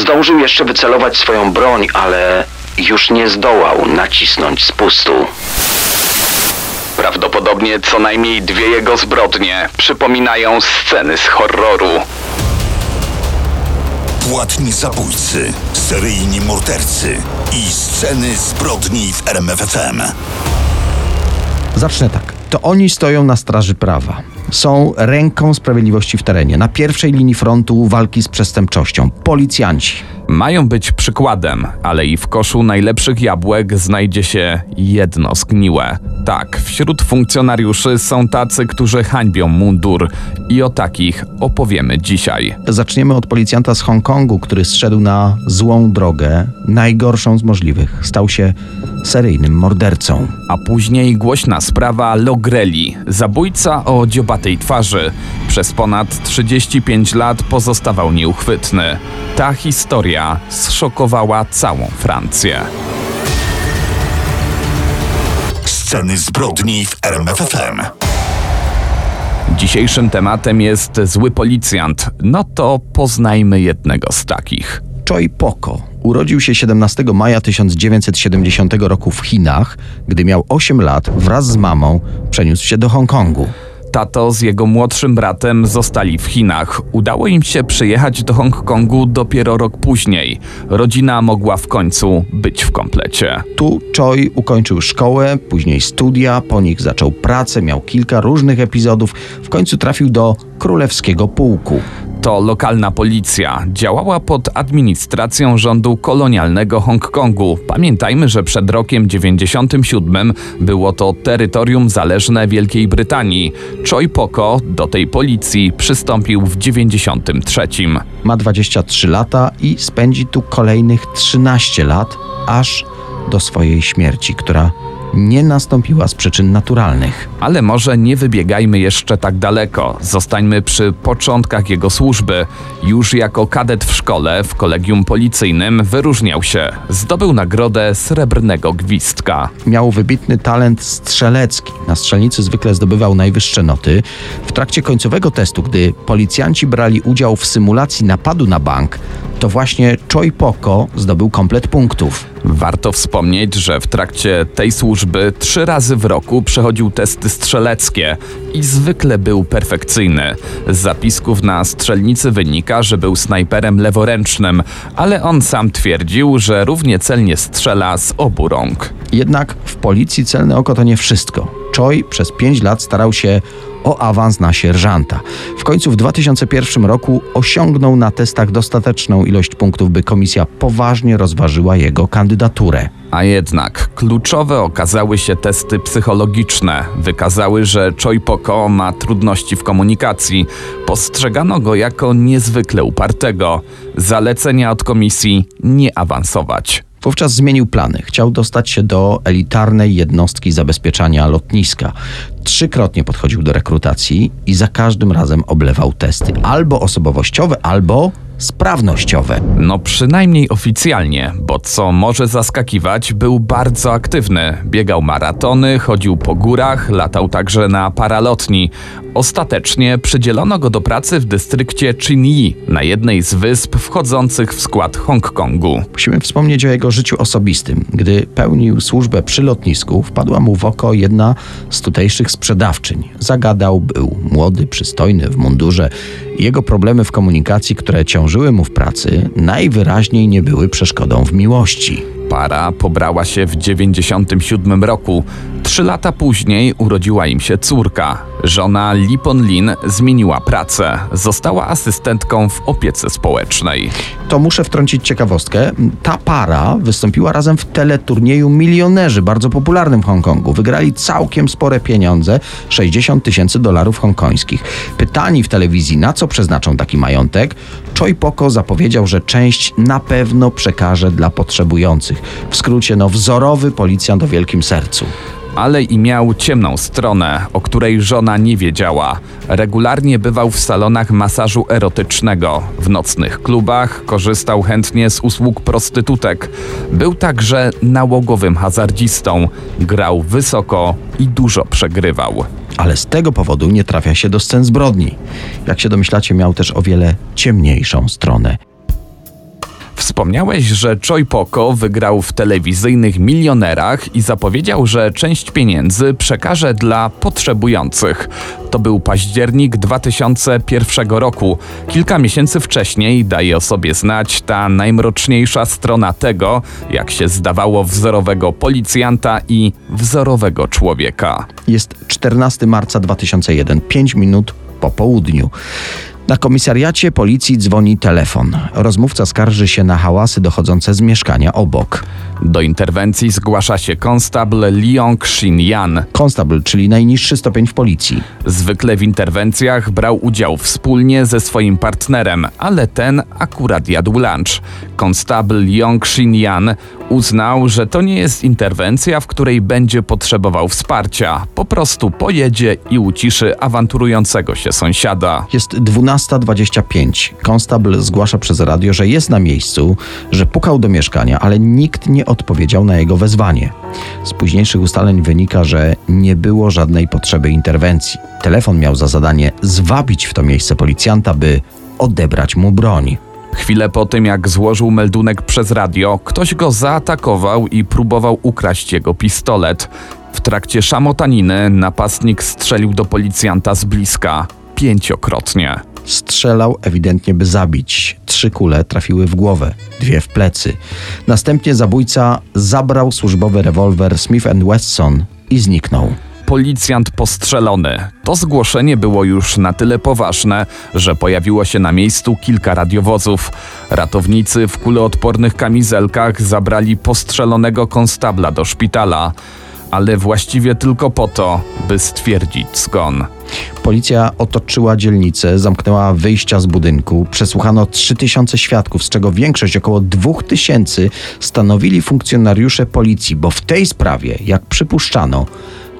Zdążył jeszcze wycelować swoją broń, ale już nie zdołał nacisnąć spustu. Prawdopodobnie co najmniej dwie jego zbrodnie przypominają sceny z horroru. Płatni zabójcy, seryjni mordercy i sceny zbrodni w RMFFM. Zacznę tak. To oni stoją na straży prawa. Są ręką sprawiedliwości w terenie, na pierwszej linii frontu walki z przestępczością. Policjanci. Mają być przykładem, ale i w koszu najlepszych jabłek znajdzie się jedno zgniłe. Tak, wśród funkcjonariuszy są tacy, którzy hańbią mundur i o takich opowiemy dzisiaj. Zaczniemy od policjanta z Hongkongu, który zszedł na złą drogę, najgorszą z możliwych. Stał się seryjnym mordercą. A później głośna sprawa Logreli, zabójca o dziobatej twarzy. Przez ponad 35 lat pozostawał nieuchwytny. Ta historia zszokowała całą Francję. Sceny zbrodni w RMFFM. Dzisiejszym tematem jest zły policjant. No to poznajmy jednego z takich. Choi Poko urodził się 17 maja 1970 roku w Chinach. Gdy miał 8 lat, wraz z mamą przeniósł się do Hongkongu. Tato z jego młodszym bratem zostali w Chinach. Udało im się przyjechać do Hongkongu dopiero rok później. Rodzina mogła w końcu być w komplecie. Tu Choi ukończył szkołę, później studia, po nich zaczął pracę, miał kilka różnych epizodów, w końcu trafił do królewskiego pułku. To lokalna policja. Działała pod administracją rządu kolonialnego Hongkongu. Pamiętajmy, że przed rokiem 97 było to terytorium zależne Wielkiej Brytanii. Choi Poko do tej policji przystąpił w 93. Ma 23 lata i spędzi tu kolejnych 13 lat, aż do swojej śmierci, która nie nastąpiła z przyczyn naturalnych. Ale może nie wybiegajmy jeszcze tak daleko. Zostańmy przy początkach jego służby. Już jako kadet w szkole, w kolegium policyjnym wyróżniał się. Zdobył nagrodę Srebrnego Gwizdka. Miał wybitny talent strzelecki. Na strzelnicy zwykle zdobywał najwyższe noty. W trakcie końcowego testu, gdy policjanci brali udział w symulacji napadu na bank, to właśnie Choi Poko zdobył komplet punktów. Warto wspomnieć, że w trakcie tej służby trzy razy w roku przechodził testy strzeleckie i zwykle był perfekcyjny. Z zapisków na strzelnicy wynika, że był snajperem leworęcznym, ale on sam twierdził, że równie celnie strzela z obu rąk. Jednak w policji celne oko to nie wszystko. Choi przez 5 lat starał się o awans na sierżanta. W końcu w 2001 roku osiągnął na testach dostateczną ilość punktów, by komisja poważnie rozważyła jego kandydaturę. A jednak kluczowe okazały się testy psychologiczne. Wykazały, że Choi Poko ma trudności w komunikacji. Postrzegano go jako niezwykle upartego. Zalecenia od komisji nie awansować. Wówczas zmienił plany. Chciał dostać się do elitarnej jednostki zabezpieczania lotniska. Trzykrotnie podchodził do rekrutacji i za każdym razem oblewał testy albo osobowościowe, albo sprawnościowe. No przynajmniej oficjalnie, bo co może zaskakiwać, był bardzo aktywny. Biegał maratony, chodził po górach, latał także na paralotni. Ostatecznie przydzielono go do pracy w dystrykcie Chinyi, na jednej z wysp wchodzących w skład Hongkongu. Musimy wspomnieć o jego życiu osobistym. Gdy pełnił służbę przy lotnisku, wpadła mu w oko jedna z tutejszych sprzedawczyń. Zagadał, był młody, przystojny, w mundurze. Jego problemy w komunikacji, które ciążyły mu w pracy, najwyraźniej nie były przeszkodą w miłości. Para pobrała się w 97 roku. Trzy lata później urodziła im się córka. Żona Lipon Lin zmieniła pracę. Została asystentką w opiece społecznej. To muszę wtrącić ciekawostkę. Ta para wystąpiła razem w teleturnieju Milionerzy, bardzo popularnym w Hongkongu. Wygrali całkiem spore pieniądze 60 tysięcy dolarów hongkońskich. Pytani w telewizji, na co przeznaczą taki majątek, Choi Poko zapowiedział, że część na pewno przekaże dla potrzebujących. W skrócie, no, wzorowy policjant o wielkim sercu ale i miał ciemną stronę, o której żona nie wiedziała. Regularnie bywał w salonach masażu erotycznego, w nocnych klubach, korzystał chętnie z usług prostytutek. Był także nałogowym hazardzistą, grał wysoko i dużo przegrywał. Ale z tego powodu nie trafia się do scen zbrodni. Jak się domyślacie, miał też o wiele ciemniejszą stronę. Wspomniałeś, że Choi Poko wygrał w telewizyjnych milionerach i zapowiedział, że część pieniędzy przekaże dla potrzebujących. To był październik 2001 roku. Kilka miesięcy wcześniej daje o sobie znać ta najmroczniejsza strona tego, jak się zdawało wzorowego policjanta i wzorowego człowieka. Jest 14 marca 2001, 5 minut po południu. Na komisariacie policji dzwoni telefon. Rozmówca skarży się na hałasy dochodzące z mieszkania obok. Do interwencji zgłasza się konstabl Leong Shin-yan. Konstabl, czyli najniższy stopień w policji. Zwykle w interwencjach brał udział wspólnie ze swoim partnerem, ale ten akurat jadł lunch. Konstabl Leong Shin-yan uznał, że to nie jest interwencja, w której będzie potrzebował wsparcia. Po prostu pojedzie i uciszy awanturującego się sąsiada. Jest 12.25. Konstabl zgłasza przez radio, że jest na miejscu, że pukał do mieszkania, ale nikt nie odpowiedział na jego wezwanie. Z późniejszych ustaleń wynika, że nie było żadnej potrzeby interwencji. Telefon miał za zadanie zwabić w to miejsce policjanta, by odebrać mu broń. Chwilę po tym, jak złożył meldunek przez radio, ktoś go zaatakował i próbował ukraść jego pistolet. W trakcie szamotaniny napastnik strzelił do policjanta z bliska pięciokrotnie. Strzelał ewidentnie, by zabić. Trzy kule trafiły w głowę, dwie w plecy. Następnie zabójca zabrał służbowy rewolwer Smith Wesson i zniknął. Policjant postrzelony. To zgłoszenie było już na tyle poważne, że pojawiło się na miejscu kilka radiowozów. Ratownicy w kuloodpornych kamizelkach zabrali postrzelonego konstabla do szpitala, ale właściwie tylko po to, by stwierdzić zgon. Policja otoczyła dzielnicę, zamknęła wyjścia z budynku, przesłuchano 3000 świadków, z czego większość, około 2000, stanowili funkcjonariusze policji, bo w tej sprawie, jak przypuszczano,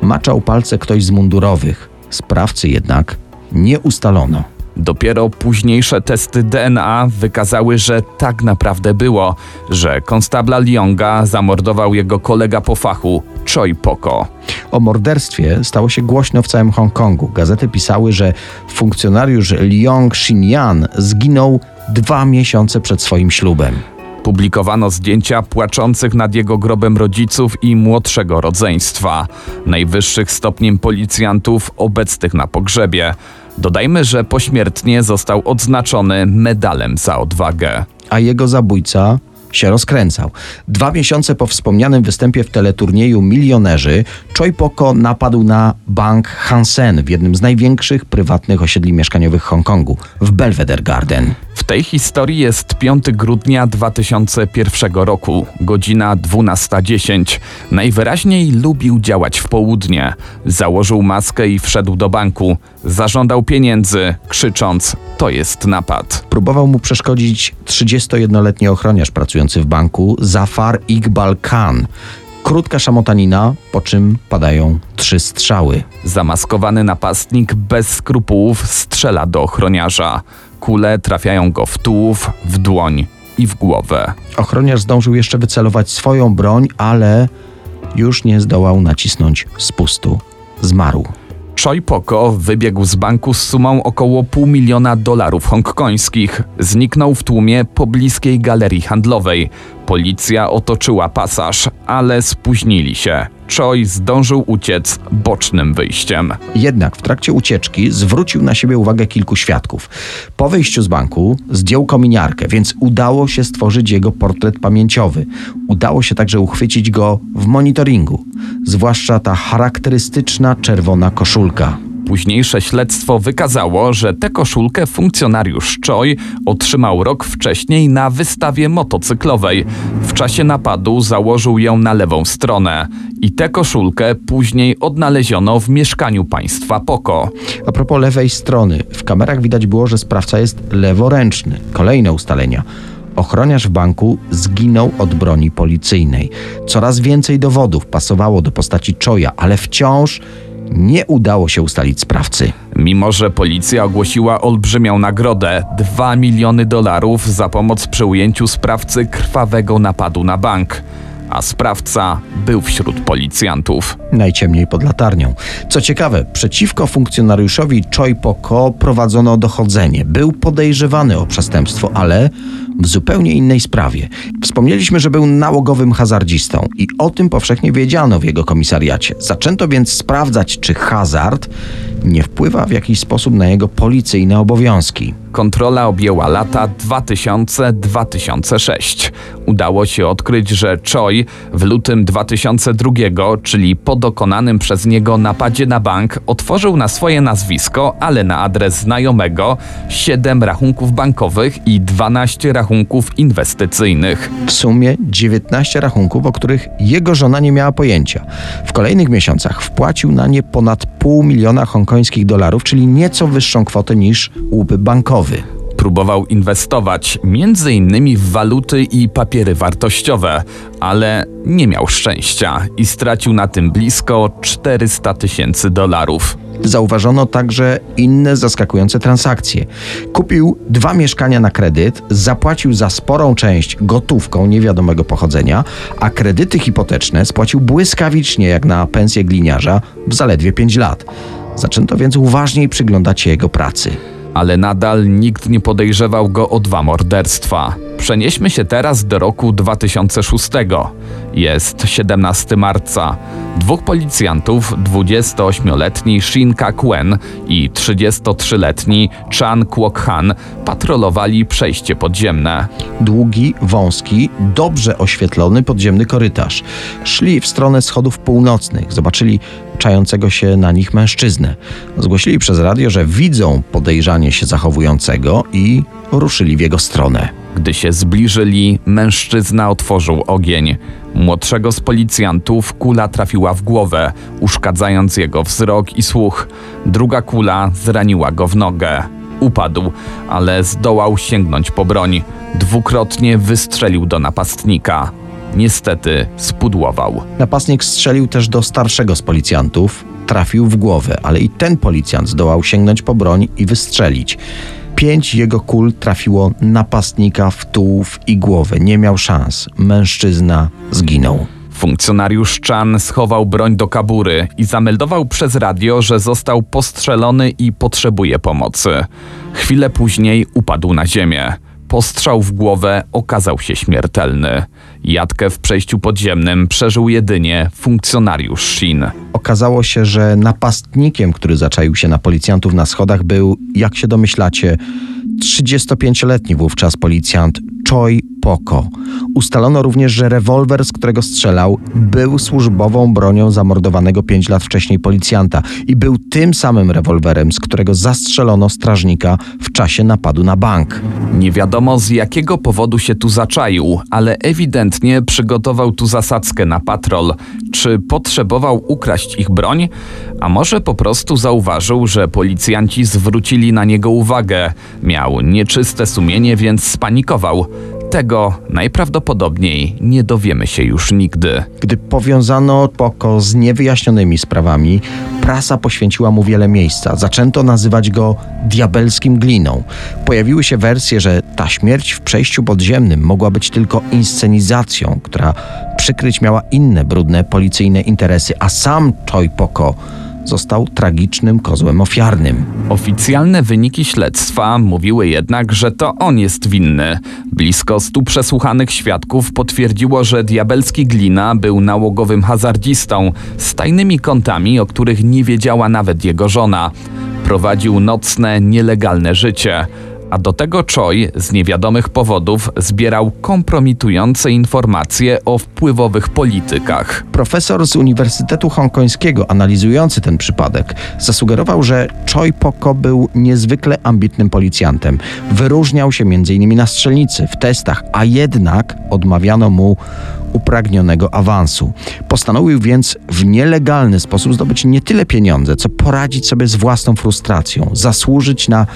maczał palce ktoś z mundurowych. Sprawcy jednak nie ustalono. Dopiero późniejsze testy DNA wykazały, że tak naprawdę było, że konstabla Lionga zamordował jego kolega po fachu, Choi Poko. O morderstwie stało się głośno w całym Hongkongu. Gazety pisały, że funkcjonariusz Liang Xinyan zginął dwa miesiące przed swoim ślubem. Publikowano zdjęcia płaczących nad jego grobem rodziców i młodszego rodzeństwa, najwyższych stopniem policjantów obecnych na pogrzebie. Dodajmy, że pośmiertnie został odznaczony medalem za odwagę. a jego zabójca się rozkręcał. Dwa miesiące po wspomnianym występie w teleturnieju Milionerzy, Choi Poko napadł na bank Hansen w jednym z największych prywatnych osiedli mieszkaniowych Hongkongu, w Belvedere Garden. W tej historii jest 5 grudnia 2001 roku, godzina 12.10. Najwyraźniej lubił działać w południe. Założył maskę i wszedł do banku. Zażądał pieniędzy, krzycząc: To jest napad. Próbował mu przeszkodzić 31-letni ochroniarz pracujący w banku Zafar Iqbal Khan. Krótka szamotanina, po czym padają trzy strzały. Zamaskowany napastnik bez skrupułów strzela do ochroniarza. Kule trafiają go w tułów, w dłoń i w głowę. Ochroniarz zdążył jeszcze wycelować swoją broń, ale już nie zdołał nacisnąć spustu. Zmarł. Choi Poko wybiegł z banku z sumą około pół miliona dolarów hongkońskich. Zniknął w tłumie pobliskiej galerii handlowej. Policja otoczyła pasaż, ale spóźnili się. Choi zdążył uciec bocznym wyjściem. Jednak w trakcie ucieczki zwrócił na siebie uwagę kilku świadków. Po wyjściu z banku zdjął kominiarkę, więc udało się stworzyć jego portret pamięciowy. Udało się także uchwycić go w monitoringu, zwłaszcza ta charakterystyczna czerwona koszulka. Późniejsze śledztwo wykazało, że tę koszulkę funkcjonariusz Choi otrzymał rok wcześniej na wystawie motocyklowej. W czasie napadu założył ją na lewą stronę i tę koszulkę później odnaleziono w mieszkaniu państwa Poko. A propos lewej strony, w kamerach widać było, że sprawca jest leworęczny. Kolejne ustalenia. Ochroniarz w banku zginął od broni policyjnej. Coraz więcej dowodów pasowało do postaci Choja, ale wciąż nie udało się ustalić sprawcy. Mimo, że policja ogłosiła olbrzymią nagrodę 2 miliony dolarów za pomoc przy ujęciu sprawcy krwawego napadu na bank, a sprawca był wśród policjantów. najciemniej pod latarnią. Co ciekawe, przeciwko funkcjonariuszowi Choi Poko prowadzono dochodzenie. Był podejrzewany o przestępstwo, ale w zupełnie innej sprawie. Wspomnieliśmy, że był nałogowym hazardzistą i o tym powszechnie wiedziano w jego komisariacie. Zaczęto więc sprawdzać, czy hazard nie wpływa w jakiś sposób na jego policyjne obowiązki. Kontrola objęła lata 2000-2006. Udało się odkryć, że Choi w lutym 2002, czyli po dokonanym przez niego napadzie na bank, otworzył na swoje nazwisko, ale na adres znajomego 7 rachunków bankowych i 12 rachunków inwestycyjnych. W sumie 19 rachunków, o których jego żona nie miała pojęcia. W kolejnych miesiącach wpłacił na nie ponad pół miliona hongkońskich dolarów, czyli nieco wyższą kwotę niż łup bankowy. Próbował inwestować innymi w waluty i papiery wartościowe, ale nie miał szczęścia i stracił na tym blisko 400 tysięcy dolarów. Zauważono także inne zaskakujące transakcje. Kupił dwa mieszkania na kredyt, zapłacił za sporą część gotówką niewiadomego pochodzenia, a kredyty hipoteczne spłacił błyskawicznie jak na pensję gliniarza w zaledwie 5 lat. Zaczęto więc uważniej przyglądać się jego pracy. Ale nadal nikt nie podejrzewał go o dwa morderstwa. Przenieśmy się teraz do roku 2006. Jest 17 marca. Dwóch policjantów, 28-letni Shin Kak-wen i 33-letni Chan Kwok-han, patrolowali przejście podziemne. Długi, wąski, dobrze oświetlony podziemny korytarz. Szli w stronę schodów północnych, zobaczyli czającego się na nich mężczyznę. Zgłosili przez radio, że widzą podejrzanie się zachowującego i ruszyli w jego stronę. Gdy się zbliżyli, mężczyzna otworzył ogień. Młodszego z policjantów kula trafiła w głowę, uszkadzając jego wzrok i słuch. Druga kula zraniła go w nogę. Upadł, ale zdołał sięgnąć po broń. Dwukrotnie wystrzelił do napastnika. Niestety spudłował. Napastnik strzelił też do starszego z policjantów, trafił w głowę, ale i ten policjant zdołał sięgnąć po broń i wystrzelić. Pięć jego kul trafiło napastnika w tułów i głowę. Nie miał szans. Mężczyzna zginął. Funkcjonariusz Chan schował broń do kabury i zameldował przez radio, że został postrzelony i potrzebuje pomocy. Chwilę później upadł na ziemię. Postrzał w głowę okazał się śmiertelny. Jadkę w przejściu podziemnym przeżył jedynie funkcjonariusz Shin. Okazało się, że napastnikiem, który zaczaił się na policjantów na schodach, był, jak się domyślacie, 35-letni wówczas policjant Choi Poko. Ustalono również, że rewolwer, z którego strzelał, był służbową bronią zamordowanego 5 lat wcześniej policjanta i był tym samym rewolwerem, z którego zastrzelono strażnika w czasie napadu na bank. Nie wiadomo z jakiego powodu się tu zaczaił, ale ewidentnie przygotował tu zasadzkę na patrol. Czy potrzebował ukraść ich broń? A może po prostu zauważył, że policjanci zwrócili na niego uwagę. Miał nieczyste sumienie, więc spanikował. Tego najprawdopodobniej nie dowiemy się już nigdy. Gdy powiązano Poko z niewyjaśnionymi sprawami, prasa poświęciła mu wiele miejsca. Zaczęto nazywać go diabelskim gliną. Pojawiły się wersje, że ta śmierć w przejściu podziemnym mogła być tylko inscenizacją, która przykryć miała inne brudne policyjne interesy, a sam Choi Poko został tragicznym kozłem ofiarnym. Oficjalne wyniki śledztwa mówiły jednak, że to on jest winny. Blisko stu przesłuchanych świadków potwierdziło, że diabelski Glina był nałogowym hazardzistą z tajnymi kontami, o których nie wiedziała nawet jego żona. Prowadził nocne, nielegalne życie. A do tego Choi z niewiadomych powodów zbierał kompromitujące informacje o wpływowych politykach. Profesor z Uniwersytetu Hongkońskiego analizujący ten przypadek zasugerował, że Choi Poko był niezwykle ambitnym policjantem. Wyróżniał się m.in. na strzelnicy, w testach, a jednak odmawiano mu upragnionego awansu. Postanowił więc w nielegalny sposób zdobyć nie tyle pieniądze, co poradzić sobie z własną frustracją, zasłużyć na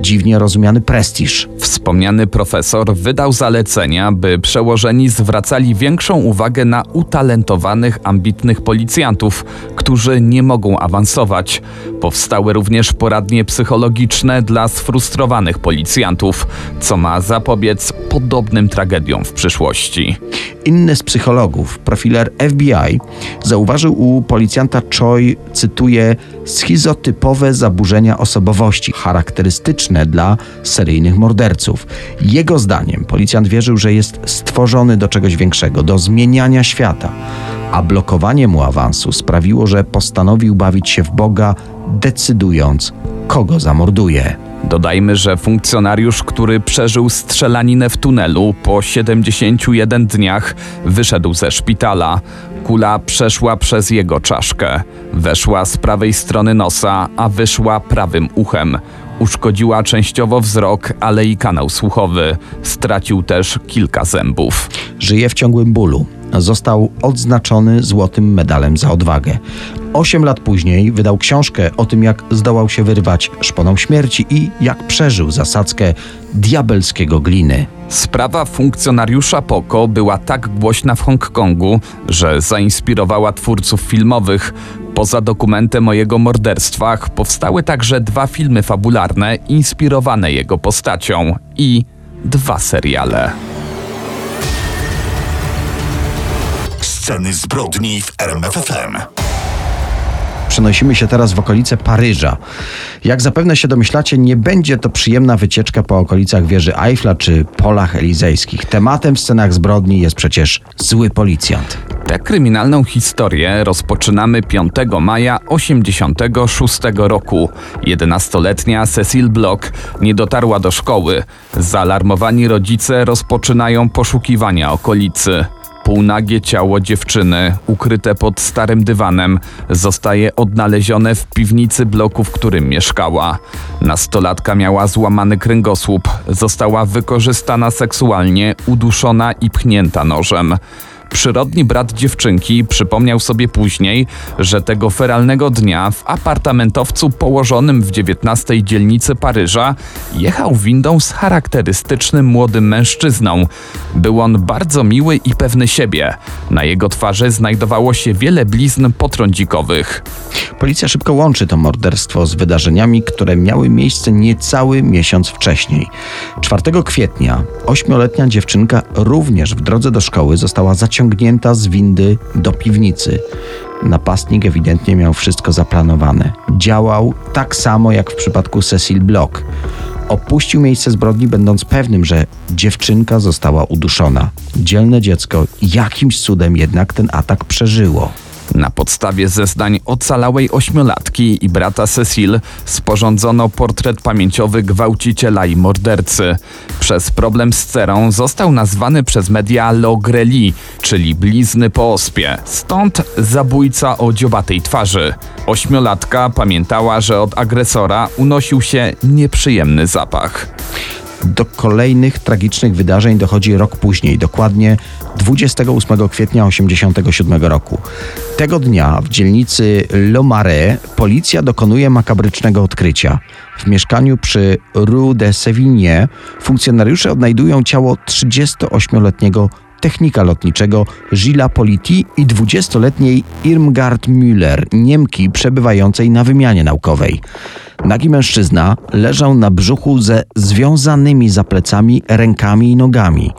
dziwnie rozumiany prestiż. Wspomniany profesor wydał zalecenia, by przełożeni zwracali większą uwagę na utalentowanych, ambitnych policjantów, którzy nie mogą awansować. Powstały również poradnie psychologiczne dla sfrustrowanych policjantów, co ma zapobiec podobnym tragediom w przyszłości. Inny z psychologów, profiler FBI, zauważył u policjanta Choi, cytuję, schizotypowe zaburzenia osobowości, charakterystyczne dla seryjnych morderców. Jego zdaniem policjant wierzył, że jest stworzony do czegoś większego, do zmieniania świata, a blokowanie mu awansu sprawiło, że postanowił bawić się w Boga, decydując, kogo zamorduje. Dodajmy, że funkcjonariusz, który przeżył strzelaninę w tunelu po 71 dniach, wyszedł ze szpitala. Kula przeszła przez jego czaszkę. Weszła z prawej strony nosa, a wyszła prawym uchem. Uszkodziła częściowo wzrok, ale i kanał słuchowy. Stracił też kilka zębów. Żyje w ciągłym bólu. Został odznaczony złotym medalem za odwagę. Osiem lat później wydał książkę o tym, jak zdołał się wyrwać szponą śmierci i jak przeżył zasadzkę diabelskiego gliny. Sprawa funkcjonariusza Poko była tak głośna w Hongkongu, że zainspirowała twórców filmowych. Poza dokumentem o jego morderstwach powstały także dwa filmy fabularne inspirowane jego postacią i dwa seriale. Sceny zbrodni w RMFFM. Przenosimy się teraz w okolice Paryża. Jak zapewne się domyślacie, nie będzie to przyjemna wycieczka po okolicach wieży Eiffla czy polach elizejskich. Tematem w scenach zbrodni jest przecież zły policjant. Tę kryminalną historię rozpoczynamy 5 maja 86 roku. 11-letnia Cecil Block nie dotarła do szkoły. Zaalarmowani rodzice rozpoczynają poszukiwania okolicy. Półnagie ciało dziewczyny, ukryte pod starym dywanem, zostaje odnalezione w piwnicy bloku, w którym mieszkała. Nastolatka miała złamany kręgosłup, została wykorzystana seksualnie, uduszona i pchnięta nożem. Przyrodni brat dziewczynki przypomniał sobie później, że tego feralnego dnia w apartamentowcu położonym w XIX dzielnicy Paryża jechał windą z charakterystycznym młodym mężczyzną. Był on bardzo miły i pewny siebie. Na jego twarzy znajdowało się wiele blizn potrądzikowych. Policja szybko łączy to morderstwo z wydarzeniami, które miały miejsce niecały miesiąc wcześniej. 4 kwietnia ośmioletnia dziewczynka również w drodze do szkoły została zaciągnięta z windy do piwnicy. Napastnik ewidentnie miał wszystko zaplanowane. Działał tak samo jak w przypadku Cecil Block. Opuścił miejsce zbrodni, będąc pewnym, że dziewczynka została uduszona. Dzielne dziecko jakimś cudem jednak ten atak przeżyło. Na podstawie zeznań ocalałej ośmiolatki i brata Cecil sporządzono portret pamięciowy gwałciciela i mordercy. Przez problem z cerą został nazwany przez media Logreli, czyli blizny po ospie. Stąd zabójca o dziobatej twarzy. Ośmiolatka pamiętała, że od agresora unosił się nieprzyjemny zapach. Do kolejnych tragicznych wydarzeń dochodzi rok później, dokładnie 28 kwietnia 1987 roku. Tego dnia w dzielnicy Le Marais policja dokonuje makabrycznego odkrycia. W mieszkaniu przy Rue de Sévigné funkcjonariusze odnajdują ciało 38-letniego technika lotniczego Gilles Politi i 20-letniej Irmgard Müller, Niemki przebywającej na wymianie naukowej. Nagi mężczyzna leżał na brzuchu ze związanymi za plecami rękami i nogami.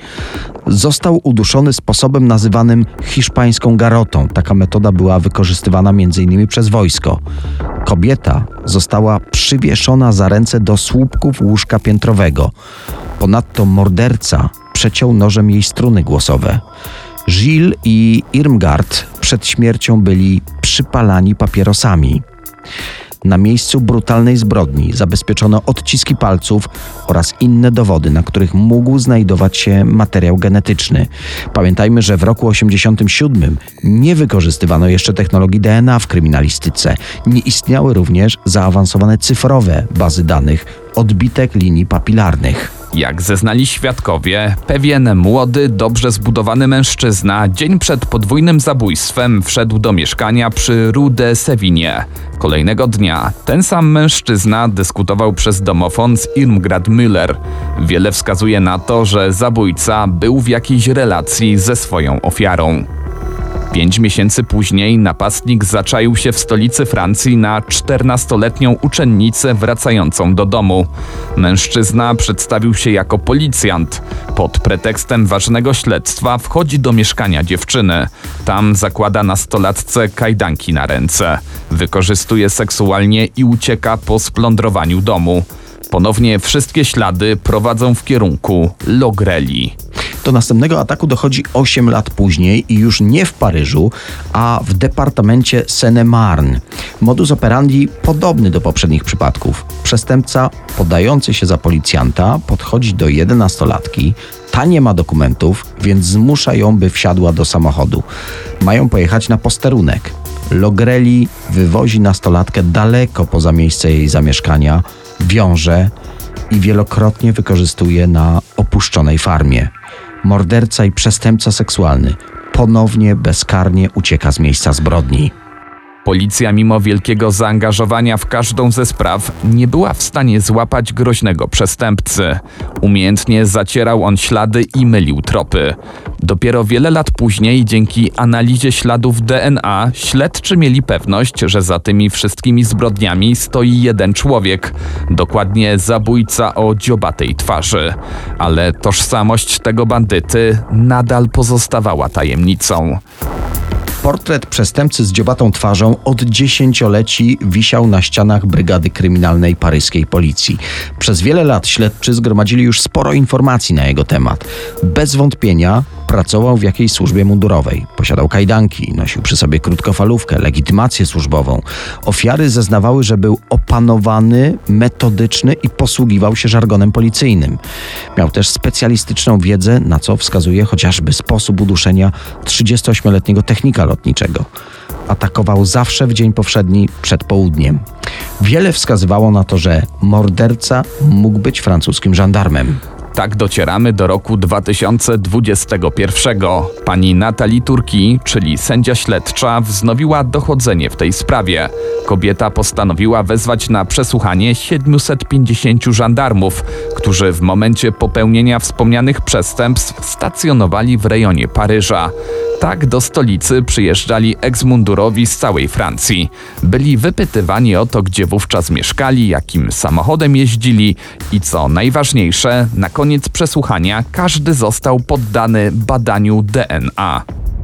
Został uduszony sposobem nazywanym hiszpańską garotą. Taka metoda była wykorzystywana m.in. przez wojsko. Kobieta została przywieszona za ręce do słupków łóżka piętrowego. Ponadto morderca przeciął nożem jej struny głosowe. Gilles i Irmgard przed śmiercią byli przypalani papierosami. Na miejscu brutalnej zbrodni zabezpieczono odciski palców oraz inne dowody, na których mógł znajdować się materiał genetyczny. Pamiętajmy, że w roku 87 nie wykorzystywano jeszcze technologii DNA w kryminalistyce. Nie istniały również zaawansowane cyfrowe bazy danych odbitek linii papilarnych. Jak zeznali świadkowie, pewien młody, dobrze zbudowany mężczyzna dzień przed podwójnym zabójstwem wszedł do mieszkania przy Rue de. Kolejnego dnia ten sam mężczyzna dyskutował przez domofon z Irmgard Müller. Wiele wskazuje na to, że zabójca był w jakiejś relacji ze swoją ofiarą. Pięć miesięcy później napastnik zaczaił się w stolicy Francji na 14-letnią uczennicę wracającą do domu. Mężczyzna przedstawił się jako policjant. Pod pretekstem ważnego śledztwa wchodzi do mieszkania dziewczyny. Tam zakłada nastolatce kajdanki na ręce. Wykorzystuje seksualnie i ucieka po splądrowaniu domu. Ponownie wszystkie ślady prowadzą w kierunku Logreli. Do następnego ataku dochodzi 8 lat później i już nie w Paryżu, a w departamencie Seine-Marne. Modus operandi podobny do poprzednich przypadków. Przestępca podający się za policjanta podchodzi do jedenastolatki, ta nie ma dokumentów, więc zmusza ją, by wsiadła do samochodu. Mają pojechać na posterunek. Logreli wywozi nastolatkę daleko poza miejsce jej zamieszkania, wiąże i wielokrotnie wykorzystuje na opuszczonej farmie. Morderca i przestępca seksualny ponownie bezkarnie ucieka z miejsca zbrodni. Policja, mimo wielkiego zaangażowania w każdą ze spraw, nie była w stanie złapać groźnego przestępcy. Umiejętnie zacierał on ślady i mylił tropy. Dopiero wiele lat później, dzięki analizie śladów DNA, śledczy mieli pewność, że za tymi wszystkimi zbrodniami stoi jeden człowiek, dokładnie zabójca o dziobatej twarzy. Ale tożsamość tego bandyty nadal pozostawała tajemnicą. Portret przestępcy z dziobatą twarzą od dziesięcioleci wisiał na ścianach Brygady Kryminalnej Paryskiej Policji. Przez wiele lat śledczy zgromadzili już sporo informacji na jego temat. Bez wątpienia pracował w jakiejś służbie mundurowej. Posiadał kajdanki, nosił przy sobie krótkofalówkę, legitymację służbową. Ofiary zeznawały, że był opanowany, metodyczny i posługiwał się żargonem policyjnym. Miał też specjalistyczną wiedzę, na co wskazuje chociażby sposób uduszenia 38-letniego technika lotniczego. Atakował zawsze w dzień powszedni przed południem. Wiele wskazywało na to, że morderca mógł być francuskim żandarmem. Tak docieramy do roku 2021. Pani Natalie Turki, czyli sędzia śledcza, wznowiła dochodzenie w tej sprawie. Kobieta postanowiła wezwać na przesłuchanie 750 żandarmów, którzy w momencie popełnienia wspomnianych przestępstw stacjonowali w rejonie Paryża. Tak do stolicy przyjeżdżali eksmundurowi z całej Francji. Byli wypytywani o to, gdzie wówczas mieszkali, jakim samochodem jeździli i co najważniejsze, na koniec przesłuchania każdy został poddany badaniu DNA.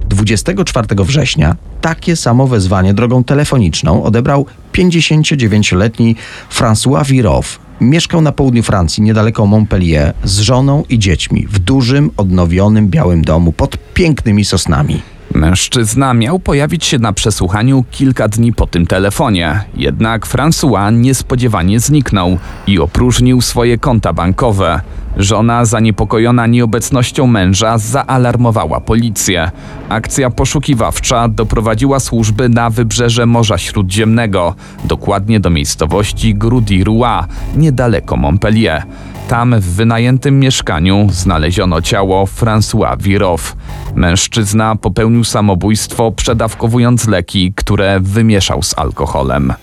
24 września takie samo wezwanie drogą telefoniczną odebrał 59-letni François Virow. Mieszkał na południu Francji, niedaleko Montpellier, z żoną i dziećmi w dużym, odnowionym białym domu pod pięknymi sosnami. Mężczyzna miał pojawić się na przesłuchaniu kilka dni po tym telefonie, jednak François niespodziewanie zniknął i opróżnił swoje konta bankowe. Żona, zaniepokojona nieobecnością męża, zaalarmowała policję. Akcja poszukiwawcza doprowadziła służby na wybrzeże Morza Śródziemnego, dokładnie do miejscowości Grudy-Roi, niedaleko Montpellier. Tam w wynajętym mieszkaniu znaleziono ciało François Virow. Mężczyzna popełnił samobójstwo przedawkowując leki, które wymieszał z alkoholem.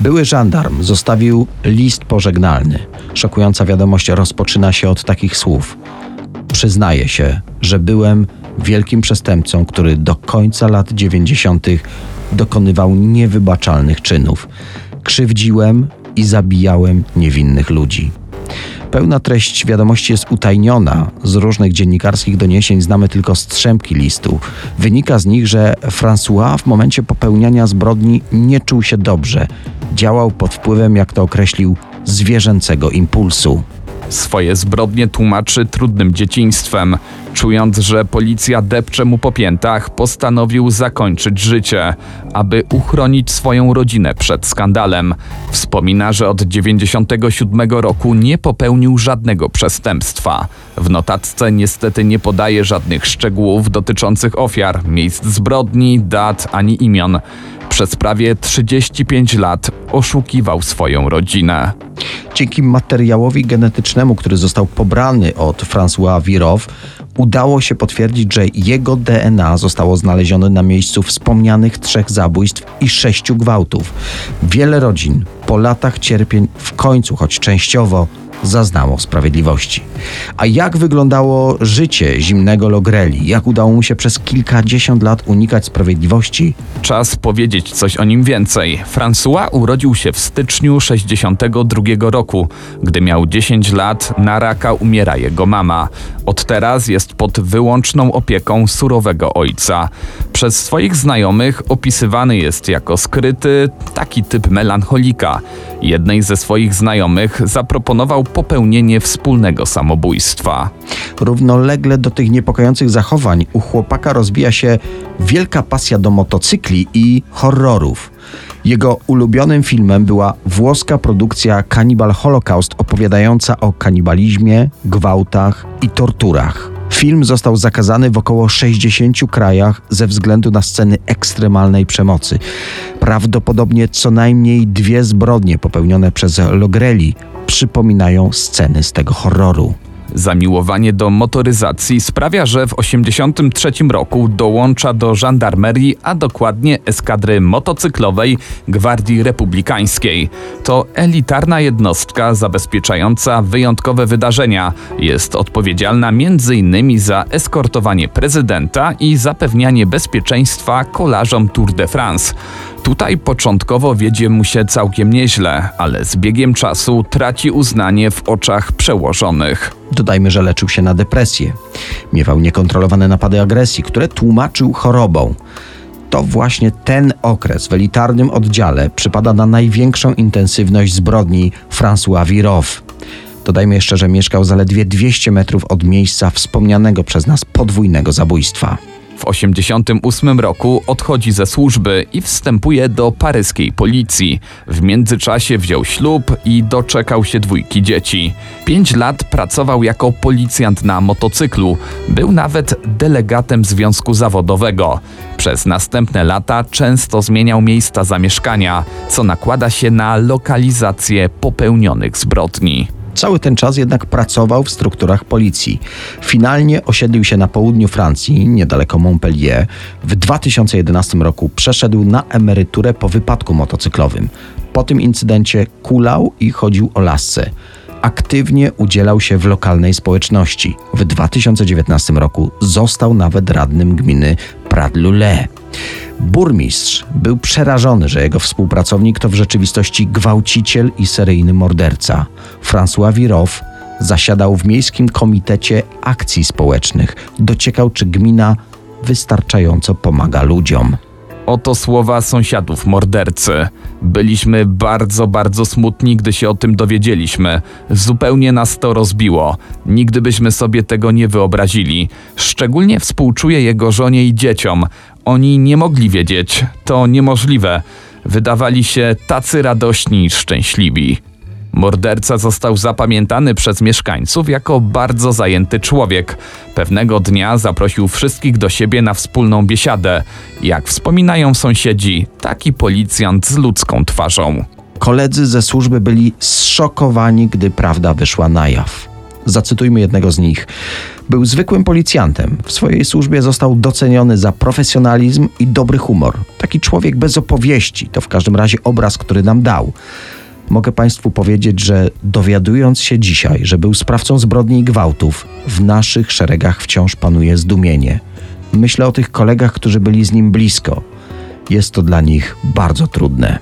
Były żandarm zostawił list pożegnalny. Szokująca wiadomość rozpoczyna się od takich słów. Przyznaję się, że byłem wielkim przestępcą, który do końca lat 90. dokonywał niewybaczalnych czynów. Krzywdziłem i zabijałem niewinnych ludzi. Pełna treść wiadomości jest utajniona. Z różnych dziennikarskich doniesień znamy tylko strzępki listu. Wynika z nich, że François w momencie popełniania zbrodni nie czuł się dobrze. Działał pod wpływem, jak to określił, zwierzęcego impulsu. Swoje zbrodnie tłumaczy trudnym dzieciństwem. Czując, że policja depcze mu po piętach, postanowił zakończyć życie, aby uchronić swoją rodzinę przed skandalem. Wspomina, że od 97 roku nie popełnił żadnego przestępstwa. W notatce niestety nie podaje żadnych szczegółów dotyczących ofiar, miejsc zbrodni, dat ani imion. Przez prawie 35 lat oszukiwał swoją rodzinę. Dzięki materiałowi genetycznemu, który został pobrany od François Virow, udało się potwierdzić, że jego DNA zostało znalezione na miejscu wspomnianych trzech zabójstw i sześciu gwałtów. Wiele rodzin po latach cierpień w końcu, choć częściowo, zaznało sprawiedliwości. A jak wyglądało życie zimnego Logreli? Jak udało mu się przez kilkadziesiąt lat unikać sprawiedliwości? Czas powiedzieć coś o nim więcej. François urodził się w styczniu 62 roku. Gdy miał 10 lat, na raka umiera jego mama. Od teraz jest pod wyłączną opieką surowego ojca. Przez swoich znajomych opisywany jest jako skryty, taki typ melancholika. Jednej ze swoich znajomych zaproponował popełnienie wspólnego samobójstwa. Równolegle do tych niepokojących zachowań u chłopaka rozwija się wielka pasja do motocykli i horrorów. Jego ulubionym filmem była włoska produkcja Cannibal Holocaust opowiadająca o kanibalizmie, gwałtach i torturach. Film został zakazany w około 60 krajach ze względu na sceny ekstremalnej przemocy. Prawdopodobnie co najmniej dwie zbrodnie popełnione przez Logreli przypominają sceny z tego horroru. Zamiłowanie do motoryzacji sprawia, że w 1983 roku dołącza do żandarmerii, a dokładnie eskadry motocyklowej Gwardii Republikańskiej. To elitarna jednostka zabezpieczająca wyjątkowe wydarzenia. Jest odpowiedzialna m.in. za eskortowanie prezydenta i zapewnianie bezpieczeństwa kolarzom Tour de France. Tutaj początkowo wiedzie mu się całkiem nieźle, ale z biegiem czasu traci uznanie w oczach przełożonych. Dodajmy, że leczył się na depresję. Miewał niekontrolowane napady agresji, które tłumaczył chorobą. To właśnie ten okres w elitarnym oddziale przypada na największą intensywność zbrodni François Virow. Dodajmy jeszcze, że mieszkał zaledwie 200 metrów od miejsca wspomnianego przez nas podwójnego zabójstwa. W 1988 roku odchodzi ze służby i wstępuje do paryskiej policji. W międzyczasie wziął ślub i doczekał się dwójki dzieci. Pięć lat pracował jako policjant na motocyklu. Był nawet delegatem związku zawodowego. Przez następne lata często zmieniał miejsca zamieszkania, co nakłada się na lokalizację popełnionych zbrodni. Cały ten czas jednak pracował w strukturach policji. Finalnie osiedlił się na południu Francji, niedaleko Montpellier. W 2011 roku przeszedł na emeryturę po wypadku motocyklowym. Po tym incydencie kulał i chodził o lasce. Aktywnie udzielał się w lokalnej społeczności. W 2019 roku został nawet radnym gminy Pradlule. Burmistrz był przerażony, że jego współpracownik to w rzeczywistości gwałciciel i seryjny morderca. François Virow zasiadał w Miejskim Komitecie Akcji Społecznych. Dociekał, czy gmina wystarczająco pomaga ludziom. Oto słowa sąsiadów mordercy. Byliśmy bardzo, bardzo smutni, gdy się o tym dowiedzieliśmy. Zupełnie nas to rozbiło. Nigdy byśmy sobie tego nie wyobrazili. Szczególnie współczuję jego żonie i dzieciom. Oni nie mogli wiedzieć. To niemożliwe. Wydawali się tacy radośni i szczęśliwi. Morderca został zapamiętany przez mieszkańców jako bardzo zajęty człowiek. Pewnego dnia zaprosił wszystkich do siebie na wspólną biesiadę. Jak wspominają sąsiedzi, taki policjant z ludzką twarzą. Koledzy ze służby byli zszokowani, gdy prawda wyszła na jaw. Zacytujmy jednego z nich. Był zwykłym policjantem. W swojej służbie został doceniony za profesjonalizm i dobry humor. Taki człowiek bez opowieści to w każdym razie obraz, który nam dał. Mogę Państwu powiedzieć, że dowiadując się dzisiaj, że był sprawcą zbrodni i gwałtów, w naszych szeregach wciąż panuje zdumienie. Myślę o tych kolegach, którzy byli z nim blisko. Jest to dla nich bardzo trudne.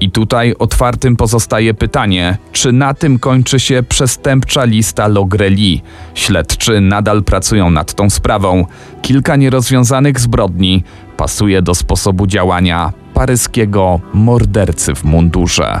I tutaj otwartym pozostaje pytanie, czy na tym kończy się przestępcza lista Logreli? Śledczy nadal pracują nad tą sprawą. Kilka nierozwiązanych zbrodni pasuje do sposobu działania paryskiego mordercy w mundurze.